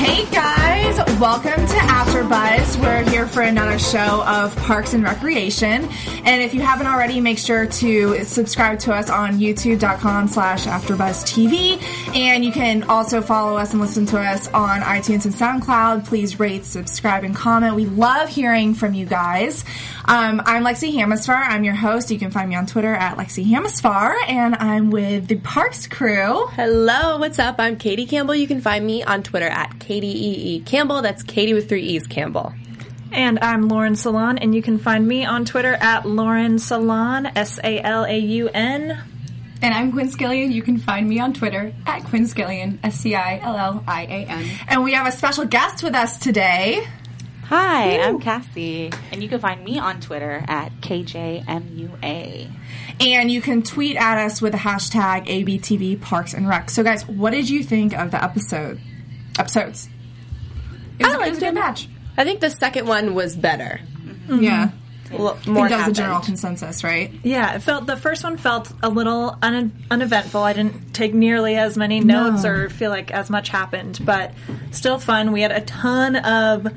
Hey guys, welcome to AfterBuzz. We're here for another show of Parks and Recreation. And if you haven't already, make sure to subscribe to us on youtube.com slash AfterBuzzTV. And you can also follow us and listen to us on iTunes and SoundCloud. Please rate, subscribe, and comment. We love hearing from you guys. Um, I'm Lexi Hamasfar. I'm your host. You can find me on Twitter at Lexi Hamasfar. And I'm with the Parks crew. Hello, what's up? I'm Katie Campbell. You can find me on Twitter at Katie E. E. Campbell. That's Katie with three E's Campbell. And I'm Lauren Salon, and you can find me on Twitter at Lauren Salon, S A L A U N. And I'm Quinn Skillian. You can find me on Twitter at Quinn Skillian, S C I L L I A N. And we have a special guest with us today. Hi, I'm Cassie, and you can find me on Twitter at KJMUA. And you can tweet at us with the hashtag ABTV Parks and Rec. So, guys, what did you think of the episode? Episodes. It was, I it was a liked good match. I think the second one was better. Mm-hmm. Yeah. A little I think more that was a general consensus, right? Yeah, it felt the first one felt a little un- uneventful. I didn't take nearly as many notes or feel like as much happened, but still fun. We had a ton of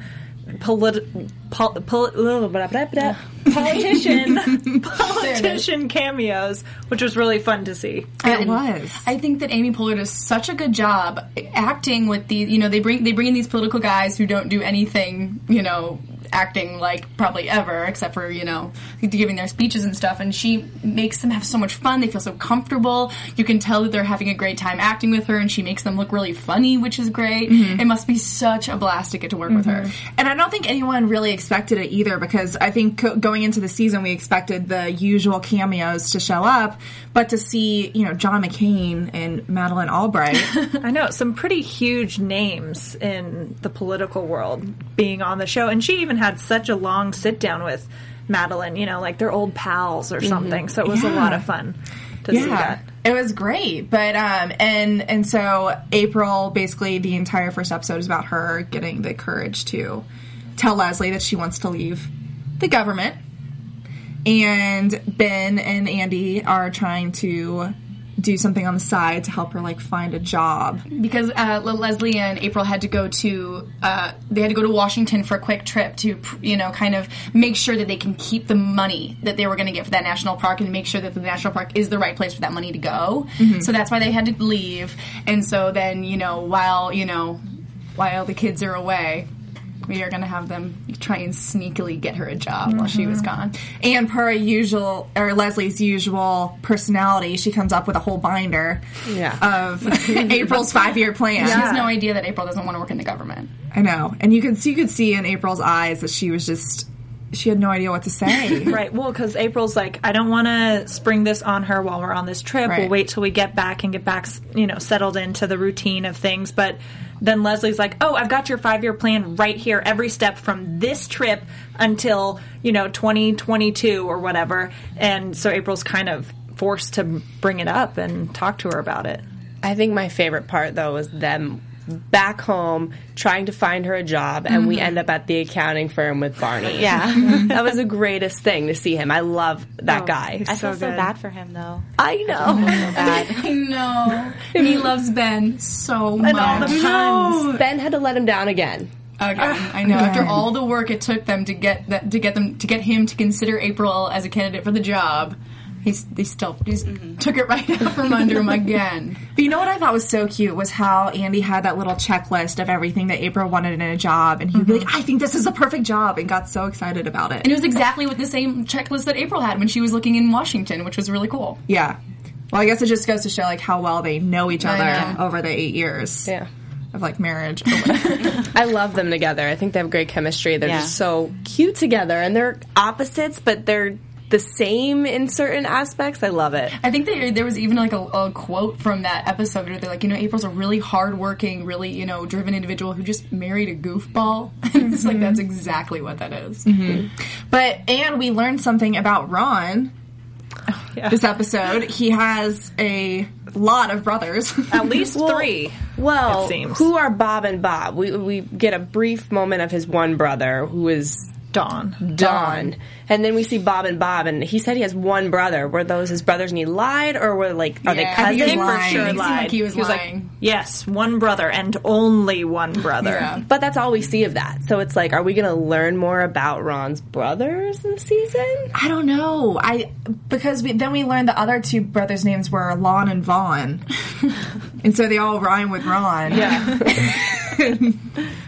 politi- pol- pol- blah, blah, blah, blah, politician politician cameos, which was really fun to see. It was. I think that Amy Poehler does such a good job acting with these. You know, they bring they bring in these political guys who don't do anything. You know, acting like probably ever, except for you know giving their speeches and stuff. And she makes them have so much fun. They feel so comfortable. You can tell that they're having a great time acting with her, and she makes them look really funny, which is great. Mm-hmm. It must be such a blast to get to work with her. Mm-hmm. And I don't think anyone really expected it either because I think co- going into the season we expected the usual cameos to show up, but to see, you know, John McCain and Madeleine Albright. I know some pretty huge names in the political world being on the show, and she even had such a long sit down with Madeleine. You know, like they're old pals or something. So it was a lot of fun to see that. It was great, but um, and and so April basically the entire first episode is about her getting the courage to tell Leslie that she wants to leave the government, and Ben and Andy are trying to do something on the side to help her like find a job. because uh, Leslie and April had to go to uh, they had to go to Washington for a quick trip to you know kind of make sure that they can keep the money that they were going to get for that national park and make sure that the national park is the right place for that money to go. So that's why they had to leave. And so then you know while you know while the kids are away. We are going to have them try and sneakily get her a job while she was mm-hmm. gone. And per usual, or Leslie's usual personality, she comes up with a whole binder Yeah. of April's five year plan. She has no idea that April doesn't want to work in the government. I know, and you could see, you could see in April's eyes that she was just she had no idea what to say. Right. Well, because April's like, I don't want to spring this on her while we're on this trip. Right. We'll wait till we get back and get back, you know, settled into the routine of things. But then Leslie's like, Oh, I've got your five year plan right here, every step from this trip until you know 2022 or whatever. And so April's kind of forced to bring it up and talk to her about it. I think my favorite part though was them back home trying to find her a job and we mm-hmm. end up at the accounting firm with Barney. Yeah. that was the greatest thing to see him. I love that oh, guy. I feel So so bad for him though. I know. I know. he loves Ben so much. No, Ben had to let him down again. Again, I know. After all the work it took them to get that to get them to get him to consider April as a candidate for the job, he's they still he's mm-hmm. took it right out from under him again. But you know what I thought was so cute was how Andy had that little checklist of everything that April wanted in a job, and he'd be like, mm-hmm. "I think this is a perfect job," and got so excited about it. And it was exactly with the same checklist that April had when she was looking in Washington, which was really cool. yeah. Well, I guess it just goes to show like how well they know each other know. over the eight years. Yeah. of like marriage. I love them together. I think they have great chemistry. They're Yeah. just so cute together, and they're opposites, but they're the same in certain aspects. I love it. I think that there was even like a, a quote from that episode where they're like, you know, April's a really hardworking, really, you know, driven individual who just married a goofball. and it's like mm-hmm. that's exactly what that is. Mm-hmm. but and we learned something about Ron Yeah. this episode. He has a lot of brothers. At least three. Well, It seems. who are Bob and Bob? We we get a brief moment of his one brother, who is Dawn. Don, and then we see Bob and Bob, and he said he has one brother. Were those his brothers, and he lied, or were like are Yeah, they cousins? he was lying. Sure He lied. like he was like, lying. yes, one brother and only one brother. Yeah. But that's all we see of that. So it's like, are we going to learn more about Ron's brothers in the season? I don't know. I because we, then we learned the other two brothers' names were Lon and Vaughn, and so they all rhyme with Ron. Yeah.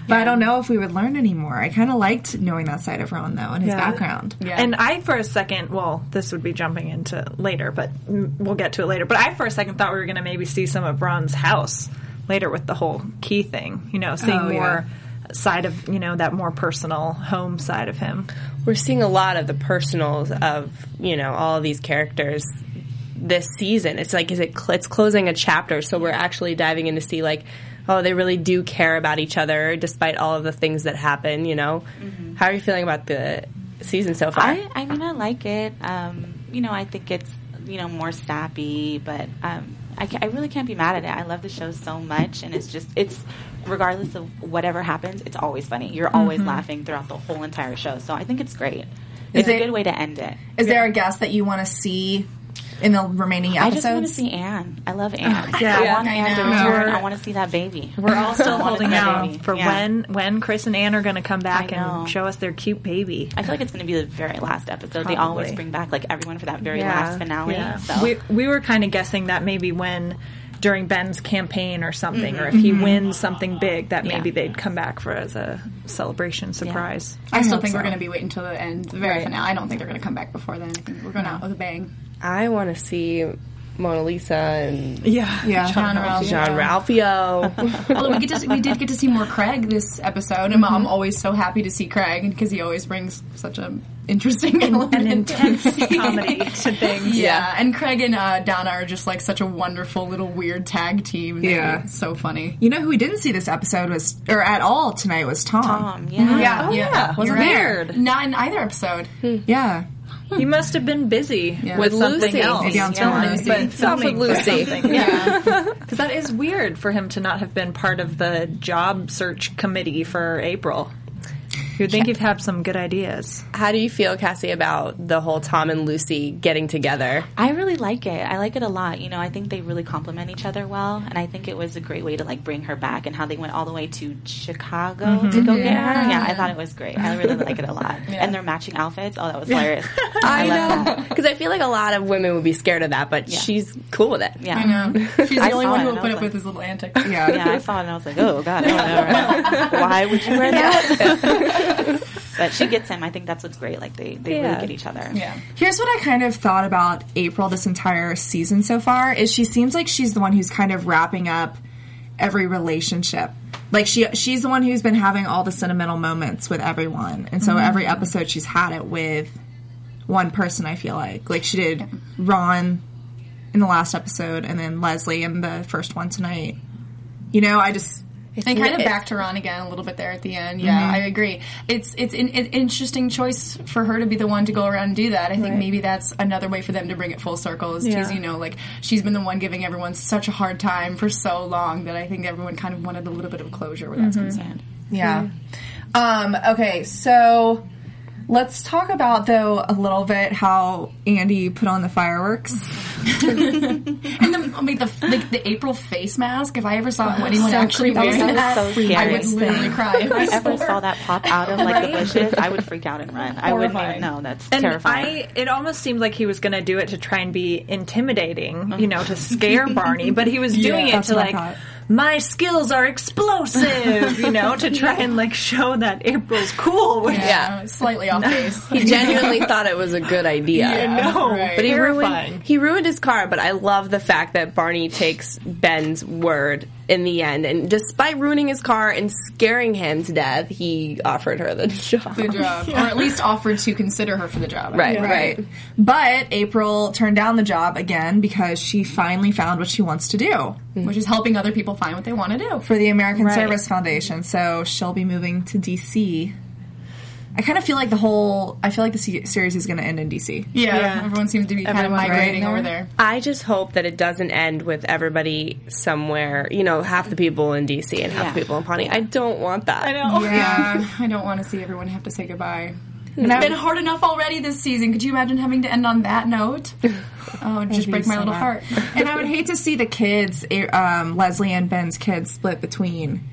But I don't know if we would learn anymore. I kind of liked knowing that side of Ron though and his Yeah. background. Yeah. And I, for a second, well, this would be jumping into later, but we'll get to it later. But I, for a second, thought we were going to maybe see some of Ron's house later with the whole key thing. You know, seeing Oh, yeah. more side of you know that more personal home side of him. We're seeing a lot of the personals of, you know, all of these characters this season. It's like, is it, cl- it's closing a chapter, so we're actually diving in to see, like, oh, they really do care about each other despite all of the things that happen, you know? How are you feeling about the season so far? I, I mean, I like it. Um, you know, I think it's you know more sappy, but um, I, I really can't be mad at it. I love the show so much, and it's just it's regardless of whatever happens, it's always funny. You're always laughing throughout the whole entire show. So I think it's great. It's it- a good way to end it. Is there a guest that you want to see in the remaining episodes. I just want to see Anne. I love Anne. yeah. I want I Anne to know. return. I want to see that baby. We're all still holding out for Yeah. when when Chris and Anne are going to come back and show us their cute baby. I feel like it's going to be the very last episode. They always bring back like everyone for that very Yeah. last finale. Yeah. So We we were kind of guessing that maybe when during Ben's campaign or something, or if he wins something big, that maybe Mm-hmm. Yeah. they'd come back for as a celebration surprise. I still think so. we're going to be waiting until the end, the very Right. finale. I don't think they're going to come back before then. I think we're going out with a bang. I want to see Mona Lisa and Yeah, Yeah. Jean-Ralphio. John Ralphio. Although we get to, we did get to see more Craig this episode, and I'm always so happy to see Craig because he always brings such a interesting element. an intense comedy to things. Yeah, and Craig and uh, Donna are just like such a wonderful little weird tag team. They're Yeah. so funny. You know who we didn't see this episode was, or at all tonight was Tom. um, yeah. Yeah, yeah. you're Wasn't right. there. Not in either episode. Yeah. He must have been busy With something Lucy. else. Maybe on Yeah. Lucy. But off with for Lucy. Yeah, because that is weird for him to not have been part of the job search committee for April. You'd think you've had some good ideas. How do you feel, Cassie, about the whole Tom and Lucy getting together? I really like it. I like it a lot. You know, I think they really complement each other well, and I think it was a great way to like bring her back and how they went all the way to Chicago mm-hmm. to go get her. Yeah, I thought it was great. I really like it a lot. And their matching outfits. Oh, that was hilarious. I, love that. Because I feel like a lot of women would be scared of that, but Yeah. she's cool with it. Yeah. I know. She's the only one who will put up like- with his little antics. Yeah. Yeah, I saw it and I was like, oh god, I don't right? why would you wear that? but she gets him. I think that's what's great. Like they, they Yeah. really get each other. Yeah. Here's what I kind of thought about April this entire season so far is she seems like she's the one who's kind of wrapping up every relationship. Like she she's the one who's been having all the sentimental moments with everyone. And so mm-hmm. every episode she's had it with one person I feel like. Like she did Ron in the last episode and then Leslie in the first one tonight. You know, I just and kind of it's- back to Ron again a little bit there at the end. Yeah, I agree. It's it's an, an interesting choice for her to be the one to go around and do that. I think maybe that's another way for them to bring it full circle. Is because Yeah. you know, like she's been the one giving everyone such a hard time for so long that I think everyone kind of wanted a little bit of closure where that's concerned. Yeah. Um, okay, so let's talk about though a little bit how Andy put on the fireworks. And the, I mean, the like the April face mask. If I ever saw anyone So actually wearing That was that, so scary. I would literally cry. If I ever saw that pop out of like the bushes, I would freak out and run. I wouldn't even know. That's And terrifying. I, it almost seemed like he was going to do it to try and be intimidating, you mm-hmm. know, to scare Barney, but he was doing it to like, thought. My skills are explosive, you know, to try and like show that April's cool. Which, yeah, slightly off base. He genuinely thought it was a good idea. no, Right. But he terrifying. ruined, he ruined his car, but I love the fact that Barney takes Ben's word in the end. And despite ruining his car and scaring him to death, he offered her the job. the job, or at least offered to consider her for the job. Right, right. But April turned down the job again because she finally found what she wants to do mm. Which is helping other people find what they want to do. for the American Service Foundation. So she'll be moving to DC. I kind of feel like the whole I feel like the se- series is going to end in DC. Yeah, everyone seems to be kind of migrating right over there. there. I just hope that it doesn't end with everybody somewhere, you know, half the people in DC and half Yeah. the people in Pawnee. I don't want that. I know. Yeah, I don't want to see everyone have to say goodbye. It's been hard enough already this season. Could you imagine having to end on that note? Oh, it'd just be break my so little bad. heart. and I would hate to see the kids, eh, um, Leslie and Ben's kids, split between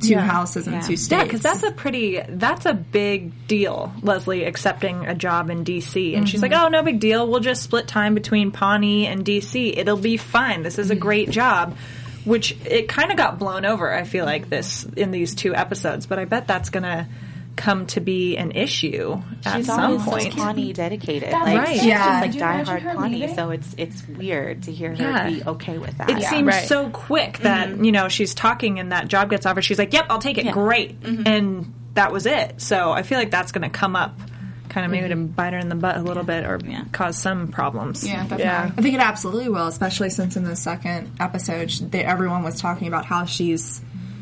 two Yeah. houses and Yeah. two states. Yeah, because that's a pretty that's a big deal. Leslie accepting a job in DC, and she's like, mm-hmm. "Oh, no big deal. We'll just split time between Pawnee and DC. It'll be fine. This is a mm-hmm. great job." Which it kind of got blown over. I feel like this in these two episodes, but I bet that's gonna come to be an issue at She's some always point. so Pawnee dedicated. That's like, right. She's Yeah. just like imagine diehard her Pawnee. leaving? So it's it's weird to hear her Yeah. be okay with that. It seems right. so quick that mm-hmm. you know she's talking and that job gets offered. She's like, "Yep, I'll take it. Yeah. Great," mm-hmm. and that was it. So I feel like that's going to come up, kind of maybe to mm-hmm. bite her in the butt a little bit or Yeah. cause some problems. Yeah, definitely. Yeah. I think it absolutely will, especially since in the second episode, sh- they, everyone was talking about how she's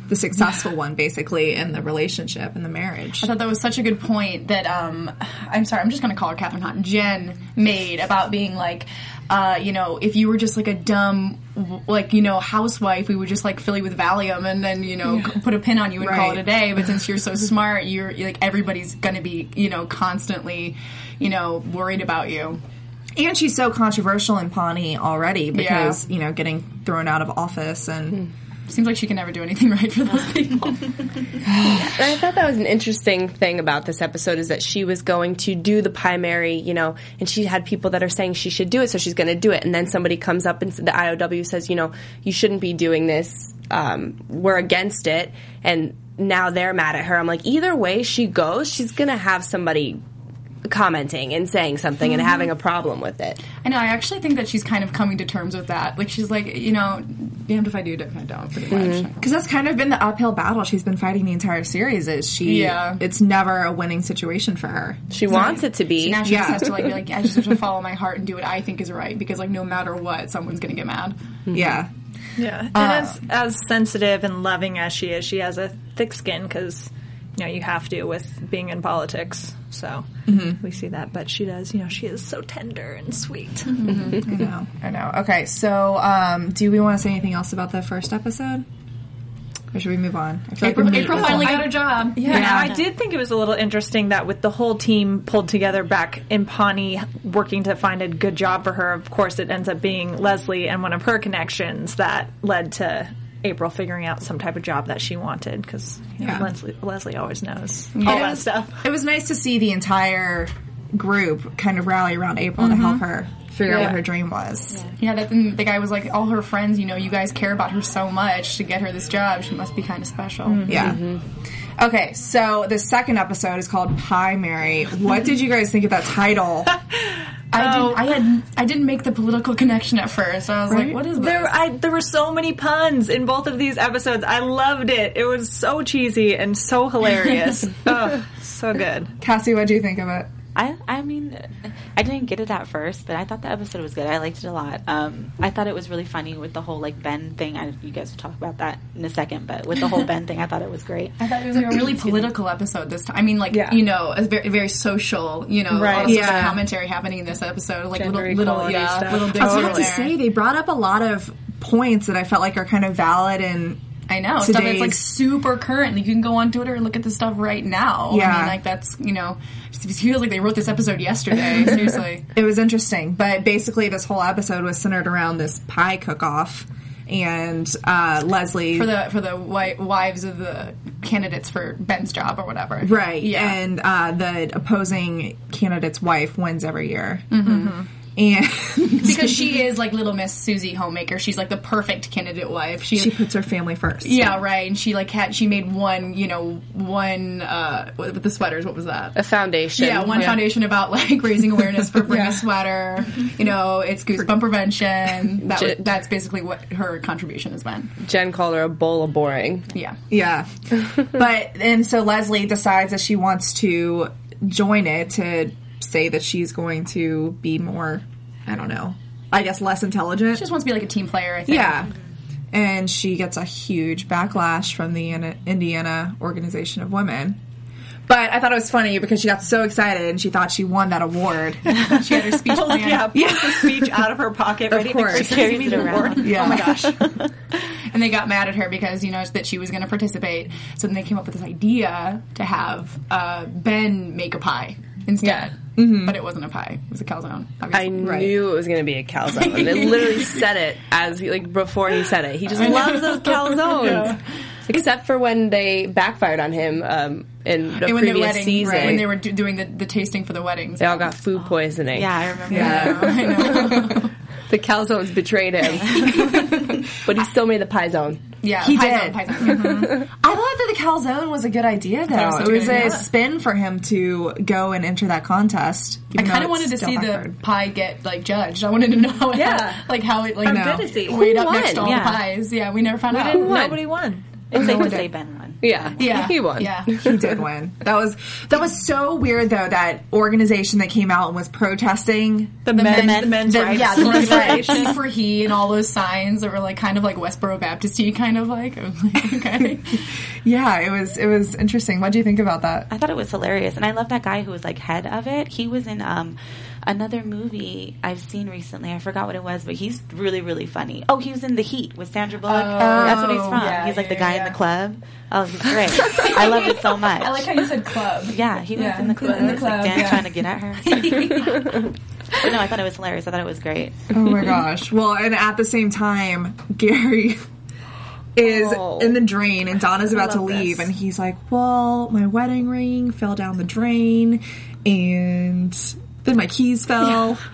the successful one, basically, in the relationship and the marriage. I thought that was such a good point that um, I'm sorry, I'm just going to call her Kathryn Hahn. Jen made about being like, uh, you know, if you were just like a dumb, like you know, housewife, we would just like fill you with Valium and then you know c- put a pin on you and call it a day. But since you're so smart, you're like everybody's going to be you know constantly, you know, worried about you. And she's so controversial in Pawnee already because, you know, getting thrown out of office and. Seems like she can never do anything right for those people. I thought that was an interesting thing about this episode is that she was going to do the primary, you know, and she had people that are saying she should do it, so she's going to do it. And then somebody comes up and the IOW says, you know, you shouldn't be doing this. Um, we're against it. And now they're mad at her. I'm like, either way she goes, she's going to have somebody commenting and saying something and having a problem with it. I know. I actually think that she's kind of coming to terms with that. Like she's like, you know, damned if I do, damned if I don't. Pretty much. Mm-hmm. Because that's kind of been the uphill battle she's been fighting the entire series. Is she? Yeah. It's never a winning situation for her. She wants it to be. Now she Yeah. just has to like be like, I just have to follow my heart and do what I think is right because like no matter what, someone's gonna get mad. Mm-hmm. Yeah. Yeah, uh, and as as sensitive and loving as she is, she has a thick skin because you know you have to with being in politics. So mm-hmm. we see that, but she does. You know, she is so tender and sweet. Mm-hmm. Mm-hmm. I know. I know. Okay, so um, do we want to say anything else about the first episode? Or should we move on? I feel April, we April finally got a job. Yeah, and I did think it was a little interesting that with the whole team pulled together back in Pawnee, working to find a good job for her. Of course, it ends up being Leslie and one of her connections that led to April figuring out some type of job that she wanted because you know, Yeah. Leslie, Leslie always knows It all that was- stuff. It was nice to see the entire group kind of rally around April to help mm-hmm. her figure out what her dream was. Yeah, that and the guy was like, all her friends, you know, you guys care about her so much to get her this job. She must be kind of special. Mm-hmm. Yeah. Mm-hmm. Okay, so the second episode is called Pie Mary. What did you guys think of that title? I didn't. I had. I didn't make the political connection at first. I was Right? like, what is this? There, I, there were so many puns in both of these episodes. I loved it. It was so cheesy and so hilarious. oh, so good. Cassie, what do you think of it? I, I mean, I didn't get it at first, but I thought the episode was good. I liked it a lot. Um, I thought it was really funny with the whole like Ben thing. I, you guys will talk about that in a second, but with the whole Ben thing, I thought it was great. I thought it was like a really political episode this time. I mean, like Yeah. you know, a very very social. You know, Right. a lot of Yeah. commentary happening in this episode. Like Gender little little yeah, stuff. little I digs was about to say they brought up a lot of points that I felt like are kind of valid and I know stuff that's like super current. Like You can go on Twitter and look at this stuff right now. I Yeah. mean, like that's you know, it feels like they wrote this episode yesterday. Seriously. it was interesting. But basically, this whole episode was centered around this pie cook-off, and uh, Leslie For the for the wi- wives of the candidates for Ben's job or whatever, Right. Yeah, And uh, the opposing candidate's wife wins every year. Mm-hmm. And because she is like little Miss Susie Homemaker. She's like the perfect candidate wife. She, she puts her family first. yeah, right. And she like had she made one, you know, one uh with the sweaters. What was that? A foundation. Yeah, one foundation about like raising awareness for bring a sweater. You know, it's goosebump prevention. That was, that's basically what her contribution has been. Jen called her a bowl of boring. Yeah. Yeah. but and so Leslie decides that she wants to join it to say that she's going to be more I don't know. I guess less intelligent. She just wants to be like a team player, I think. yeah. And she gets a huge backlash from the Indiana- Indiana Organization of Women. But I thought it was funny because she got so excited and she thought she won that award. She had her speech plan. yeah, pulls the speech out of her pocket, ready course. to She carries receive it the around. award. Yeah. Oh my gosh. and they got mad at her because you know that she was going to participate. So then they came up with this idea to have uh, Ben make a pie instead. But it wasn't a pie; it was a calzone. Obviously. I knew it was going to be a calzone. it literally said it as like before he said it. He just loves those calzones. Except for when they backfired on him um, in the And when previous wedding, season. right, when they were do- doing the, the tasting for the weddings. They all got food poisoning. Yeah, I remember. Yeah. I know. The calzones betrayed him. but he still made the pie zone. Yeah, He pie did. zone, pie zone. I thought that the calzone was a good idea, though. was such it was a idea. spin for him to go and enter that contest. I kind of wanted to it's still see the backfired. pie get like judged. I wanted to know how Yeah. like how it like I'm know. good to see. weighed Who up next to all won? the Yeah. pies. Yeah, we never found out. didn't won? Nobody won. It's safe one to did. say Ben won. Yeah. Yeah, He won. Yeah, he did win. That was that was so weird, though. That organization that came out and was protesting The, men, men- the men's the- rights. yeah, the men's rights. he for he and all those signs that were like kind of like Westboro Baptisty kind of like. I was like, okay. Yeah, it was it was interesting. What do you think about that? I thought it was hilarious, and I love that guy who was like head of it. He was in um, another movie I've seen recently. I forgot what it was, but he's really really funny. Oh, he was in The Heat with Sandra Bullock. Oh. That's what he's from. yeah, he's like the guy yeah. in the club. Oh, he's great. I loved it so much. I like how you said club. yeah, he was Yeah, in the club. in the It was like Dan yeah. trying to get at her. but no, I thought it was hilarious. I thought it was great. Oh my gosh! Well, and at the same time, Gary is Oh. in the drain, and Donna's about to leave, this. and he's like, "Well, my wedding ring fell down the drain, and then my keys fell."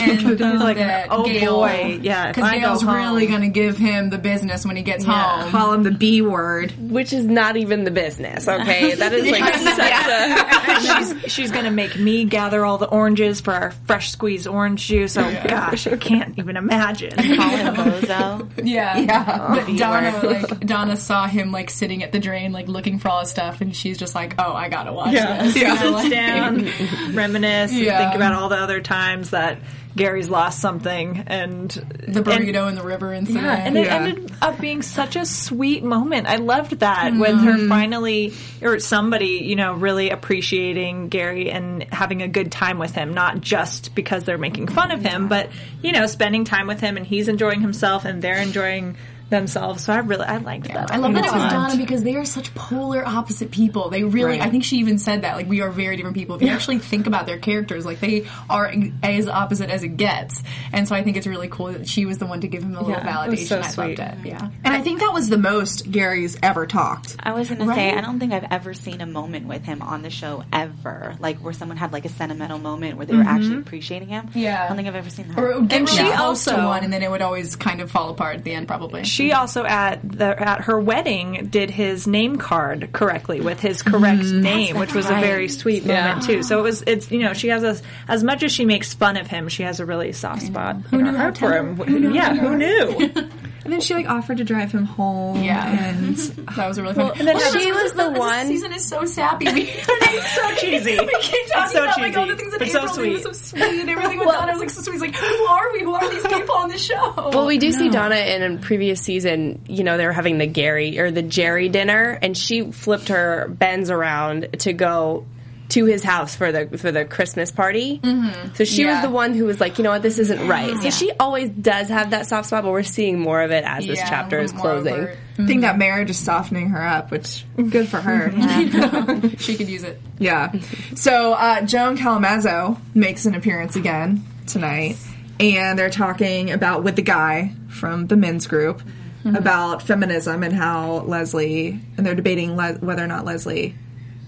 And like, that oh Gail, boy, yeah, because I go Gail's really going to give him the business when he gets home. Call him the B word. Which is not even the business, okay? That is like such a. she's she's gonna make me gather all the oranges for our fresh squeezed orange juice. Oh gosh, I can't even imagine. Call Bozo. Yeah, Yeah. But oh, Donna, like Donna, saw him like sitting at the drain, like looking for all his stuff, and she's just like, "Oh, I gotta watch Yeah, this." You know, sits down, reminisce, Yeah. Think about all the other times that Gary's lost something, and the burrito in the river incident. Yeah, and it Yeah. ended up being such a sweet moment. I loved that mm-hmm. with her finally, or somebody, you know, really appreciating Gary and having a good time with him, not just because they're making fun of him, but you know, spending time with him and he's enjoying himself and they're enjoying themselves. So I really, I liked that. I love that it was lot. Donna because they are such polar opposite people. They really, Right. I think she even said that, like, we are very different people. If you actually think about their characters, like, they are as opposite as it gets. And so I think it's really cool that she was the one to give him a little Yeah, validation. so I sweet. loved it. Yeah. Mm-hmm. And I think that was the most Gary's ever talked. I was gonna say, I don't think I've ever seen a moment with him on the show ever, like where someone had like a sentimental moment where they were actually mm-hmm. appreciating him. Yeah. I don't think I've ever seen that. Or it would get And she also- one, and then it would always kind of fall apart at the end, probably. She also at the at her wedding did his name card correctly with his correct name, which was a very sweet moment too. So it was it's you know she has a as much as she makes fun of him, she has a really soft spot her heart for him. yeah, who knew? And then she like offered to drive him home. Yeah. and that was a really fun. and then Well, she this was the this one- season is so sappy. We, it's so cheesy. We keep talking so about like all the cheesy, things that but so April was sweet. so sweet. and Everything with Donna was like so sweet. He's like, who are we? Who are these people on the show? Well, we do see Donna in a previous season. You know, they were having the Gary or the Jerry dinner, and she flipped her Benz around to go to his house for the for the Christmas party. Mm-hmm. So she Yeah. was the one who was like, you know what, this isn't right. So she always does have that soft spot, but we're seeing more of it as this chapter is more closing. overt. I think that marriage is softening her up, which good for her. She could use it. Yeah. So uh, Joan Callamezzo makes an appearance again tonight, and they're talking about with the guy from the men's group about feminism and how Leslie, and they're debating le- whether or not Leslie,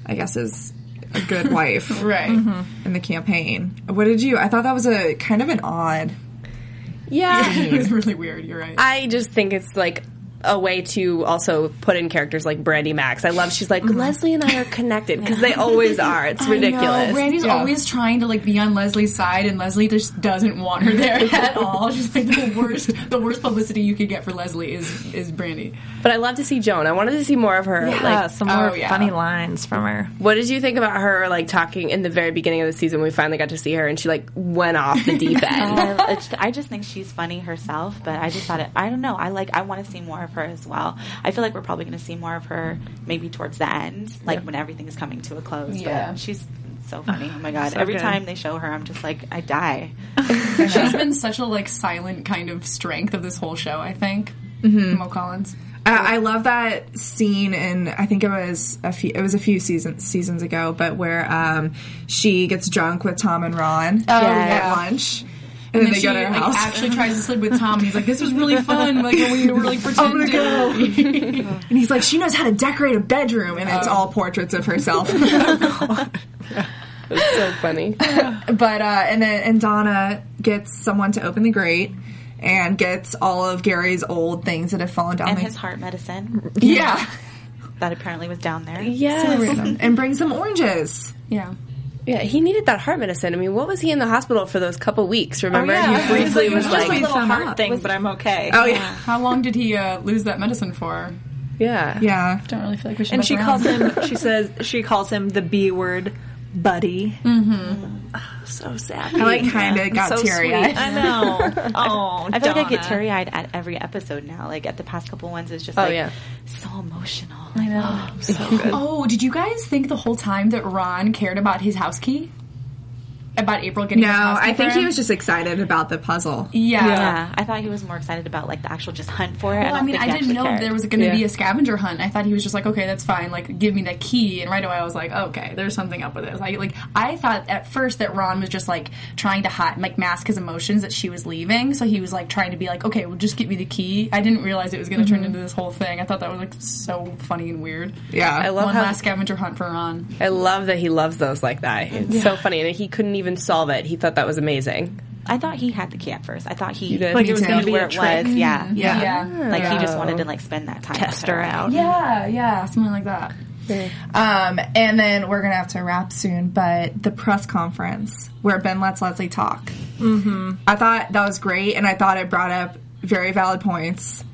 I guess, is a good wife Right. Mm-hmm. in the campaign. What did you? I thought that was a kind of an odd. Yeah. it was really weird. You're right. I just think it's like a way to also put in characters like Brandy Max. I love she's like mm-hmm. Leslie and I are connected because they always are. It's ridiculous. Know. Brandy's Yeah. always trying to like be on Leslie's side, and Leslie just doesn't want her there at all. She's like the worst. The worst publicity you could get for Leslie is is Brandy. But I love to see Joan. I wanted to see more of her. Yeah, Like, some more oh, yeah. funny lines from her. what did you think about her like talking in the very beginning of the season? We finally got to see her, and she like went off the deep end. I, I just think she's funny herself, but I just thought it. I don't know. I like. I want to see more of her as well. I feel like we're probably going to see more of her maybe towards the end, like when everything is coming to a close. Yeah. But she's so funny. Oh my god! So Every good. time they show her, I'm just like, I die. She's been such a like silent kind of strength of this whole show. I think. Mo Collins. I I love that scene, and I think it was a few. It was a few seasons seasons ago, but where um, she gets drunk with Tom and Ron Oh, at yeah. lunch, and, then they she go her like, house. actually tries to sleep with Tom. And he's like, "This was really fun. Like we were like pretending." and he's like, she knows how to decorate a bedroom, and it's all portraits of herself. It's so funny. but uh, and then and Donna gets someone to open the grate and gets all of Gary's old things that have fallen down. And the, his heart medicine yeah, that apparently was down there. Yes. and bring some oranges. Yeah. Yeah, he needed that heart medicine. I mean, what was he in the hospital for those couple weeks? Remember, yeah. he briefly It was just a like, little found heart out. thing, but I'm okay. Oh yeah, How long did he uh, lose that medicine for? yeah, yeah. Don't really feel like we should. and she around. calls him. She says she calls him the B word, buddy. Mm-hmm. so sad. I like kind of got so teary eyed. I know. Oh, I feel like I get teary eyed at every episode now. Like at the past couple ones, it's just Oh, like yeah. so emotional. I know. Oh, did you guys think the whole time that Ron cared about his house key? About April getting No, his house I think he was just excited about the puzzle. Yeah. Yeah, I thought he was more excited about like the actual just hunt for it. Well, I, I, mean, I didn't know cared. there was going to be a scavenger hunt. I thought he was just like, okay, that's fine. Like, give me that key. And right away, I was like, okay, there's something up with this. I like, I thought at first that Ron was just like trying to hide, like mask his emotions that she was leaving. So he was like trying to be like, okay, well, just give me the key. I didn't realize it was going to turn mm-hmm. into this whole thing. I thought that was like so funny and weird. Yeah, I love One how last scavenger hunt for Ron. I love that he loves those like that. It's so funny, and he couldn't even solve it. He thought that was amazing. I thought he had the key at first. I thought he did? Like Me it was going to be where a it trick. was. Yeah, yeah. Yeah. Like he just wanted to like spend that time Test with her out. Yeah, yeah, something like that. Um, and then we're gonna have to wrap soon. But the press conference where Ben lets Leslie talk, mm-hmm. I thought that was great, and I thought it brought up very valid points.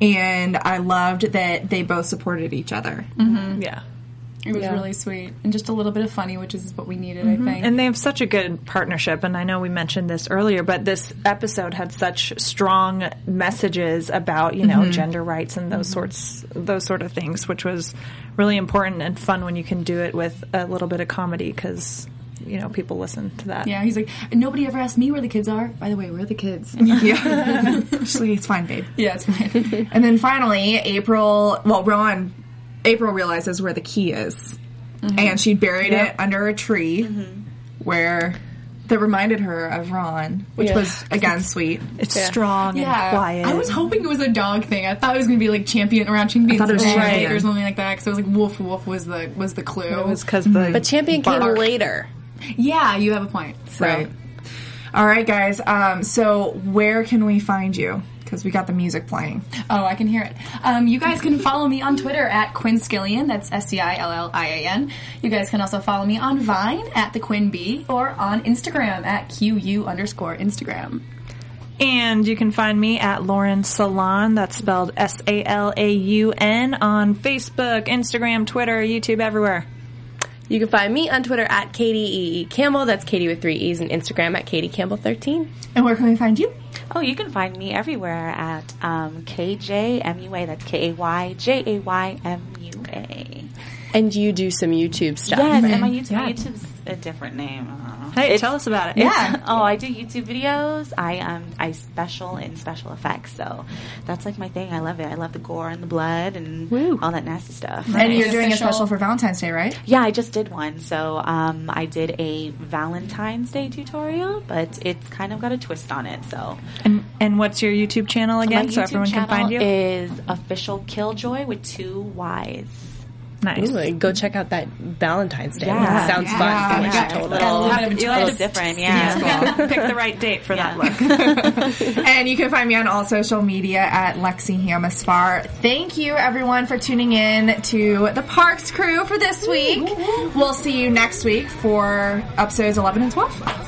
And I loved that they both supported each other. Mm-hmm. Yeah. It was really sweet and just a little bit of funny, which is what we needed, I mm-hmm. think. And they have such a good partnership. And I know we mentioned this earlier, but this episode had such strong messages about you know mm-hmm. gender rights and those mm-hmm. sorts those sort of things, which was really important and fun when you can do it with a little bit of comedy because you know people listen to that. yeah, he's like, nobody ever asked me where the kids are. By the way, where are the kids? Yeah, she's like, it's fine, babe. yeah, it's fine. And then finally, April. Well, Ron. April realizes where the key is, and she buried it under a tree, where that reminded her of Ron, which Yeah. was again sweet. It's strong yeah, and quiet. I was hoping it was a dog thing. I thought it was going to be like champion around champion thought it was champion. or something like that. Because it was like woof woof was the was the clue. it was because the But Champion came later. yeah, you have a point. So. Right. All right, guys. Um, so where can we find you? Because we got the music playing. Oh, I can hear it. Um, you guys can follow me on Twitter at Quinn Skillian. That's S C I L L I A N. You guys can also follow me on Vine at the Quinn B or on Instagram at QU underscore Instagram. And you can find me at Lauren Salon. That's spelled S A L A U N on Facebook, Instagram, Twitter, YouTube, everywhere. You can find me on Twitter at Katie E. Campbell. That's Katie with three E's, and Instagram at Katie Campbell thirteen. And where can we find you? Oh, you can find me everywhere at um, KJMUA. That's K A Y J A Y M U A. And you do some YouTube stuff. Yes, and my YouTube, Yeah. YouTube's a different name. I don't know. Hey, It's- tell us about it. Yeah. oh, I do YouTube videos. I um I special in special effects, so that's like my thing. I love it. I love the gore and the blood and all that nasty stuff. And you're doing a special for Valentine's Day, right? Yeah, I just did one. So um, I did a Valentine's Day tutorial, but it's kind of got a twist on it. So And, and what's your YouTube channel again my so YouTube everyone can find you? is official Killjoy with two Y's. Nice. Ooh, go check out that Valentine's Day. Yeah. Sounds Yeah. fun. We got- Totally. we got a little bit of a It was different, yeah. Pick the right date for that look. and you can find me on all social media at Lexi Hamaspar. Thank you, everyone, for tuning in to the Parks crew for this week. We'll see you next week for episodes 11 and 12.